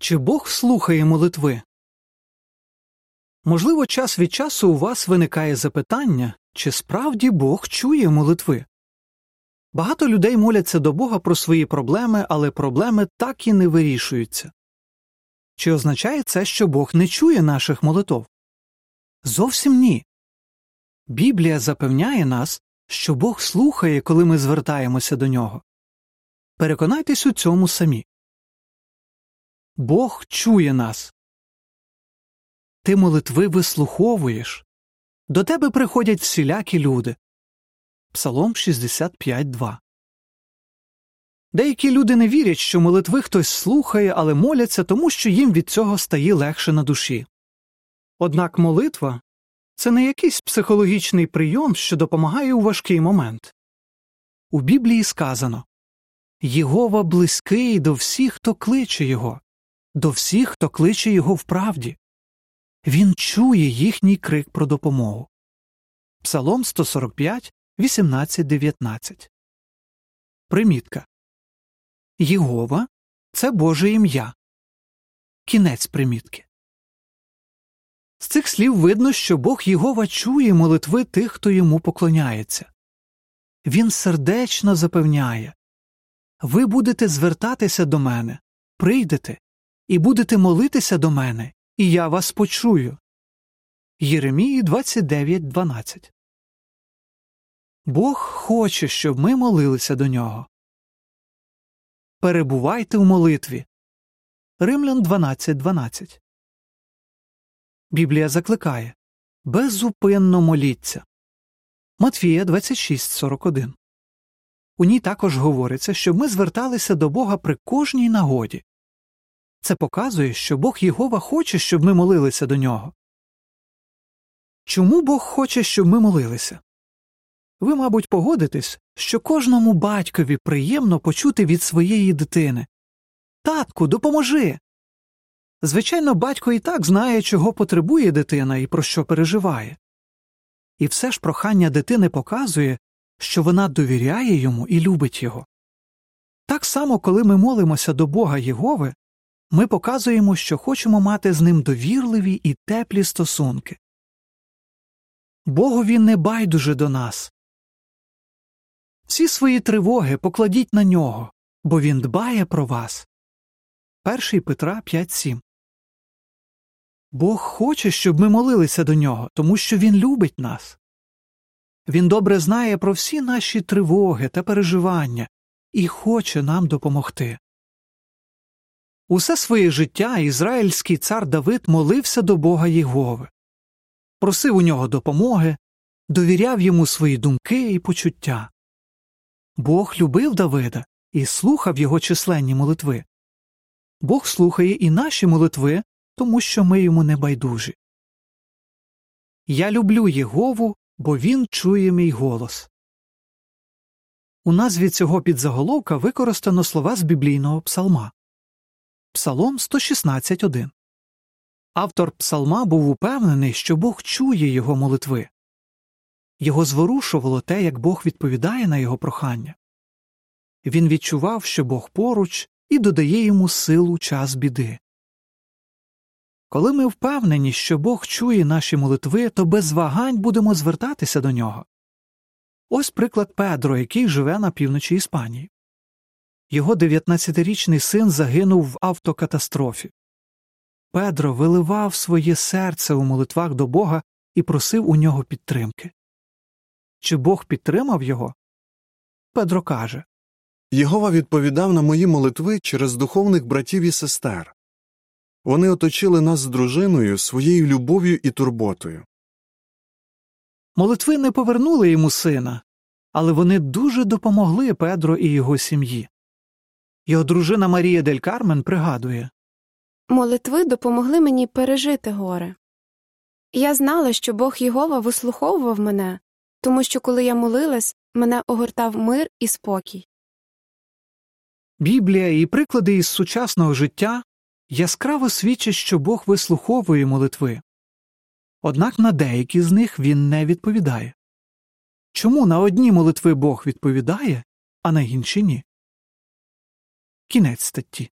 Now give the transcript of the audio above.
Чи Бог слухає молитви? Можливо, час від часу у вас виникає запитання, чи справді Бог чує молитви. Багато людей моляться до Бога про свої проблеми, але проблеми так і не вирішуються. Чи означає це, що Бог не чує наших молитов? Зовсім ні. Біблія запевняє нас, що Бог слухає, коли ми звертаємося до нього. Переконайтесь у цьому самі. Бог чує нас. Ти молитви вислуховуєш. До тебе приходять всілякі люди. Псалом 65.2 Деякі люди не вірять, що молитви хтось слухає, але моляться тому, що їм від цього стає легше на душі. Однак молитва це не якийсь психологічний прийом, що допомагає у важкий момент. У Біблії сказано Єгова близький до всіх, хто кличе його, до всіх, хто кличе його в правді. Він чує їхній крик про допомогу. Псалом 145, 18, 19. Примітка Єгова це Боже ім'я. Кінець примітки. З цих слів видно, що Бог Єгова чує молитви тих, хто йому поклоняється. Він сердечно запевняє Ви будете звертатися до мене, прийдете і будете молитися до мене, і я вас почую. Єремії 29.12 Бог хоче, щоб ми молилися до нього. Перебувайте в молитві. Римлян 12.12 Біблія закликає Беззупинно моліться. Матфія 26.41 У ній також говориться, щоб ми зверталися до Бога при кожній нагоді. Це показує, що Бог Єгова хоче, щоб ми молилися до нього. Чому Бог хоче, щоб ми молилися? Ви, мабуть, погодитесь, що кожному батькові приємно почути від своєї дитини Татку, допоможи. Звичайно, батько і так знає, чого потребує дитина і про що переживає. І все ж прохання дитини показує, що вона довіряє йому і любить його. Так само, коли ми молимося до Бога Єгови, ми показуємо, що хочемо мати з ним довірливі і теплі стосунки. Богові не байдуже до нас. Всі свої тривоги покладіть на нього, бо він дбає про вас. 1 Петра 5.7 Бог хоче, щоб ми молилися до нього, тому що Він любить нас. Він добре знає про всі наші тривоги та переживання і хоче нам допомогти. Усе своє життя ізраїльський цар Давид молився до Бога Єгови, просив у нього допомоги, довіряв йому свої думки і почуття. Бог любив Давида і слухав його численні молитви. Бог слухає і наші молитви, тому що ми йому не байдужі. Я люблю Єгову, бо він чує мій голос. У назві цього підзаголовка використано слова з біблійного псалма Псалом 116.1. Автор псалма був упевнений, що Бог чує його молитви. Його зворушувало те, як Бог відповідає на його прохання. Він відчував, що Бог поруч і додає йому силу час біди. Коли ми впевнені, що Бог чує наші молитви, то без вагань будемо звертатися до нього. Ось приклад Педро, який живе на півночі Іспанії. Його 19-річний син загинув в автокатастрофі. Педро виливав своє серце у молитвах до Бога і просив у нього підтримки. Чи Бог підтримав його? Педро каже Єгова відповідав на мої молитви через духовних братів і сестер. Вони оточили нас з дружиною своєю любов'ю і турботою. Молитви не повернули йому сина, але вони дуже допомогли Педро і його сім'ї. Його дружина Марія Дель Кармен пригадує Молитви допомогли мені пережити горе. Я знала, що Бог Єгова вислуховував мене, тому що коли я молилась, мене огортав мир і спокій. Біблія і приклади із сучасного життя яскраво свідчать, що Бог вислуховує молитви. Однак на деякі з них він не відповідає. Чому на одні молитви Бог відповідає, а на інші ні? Кінець статті.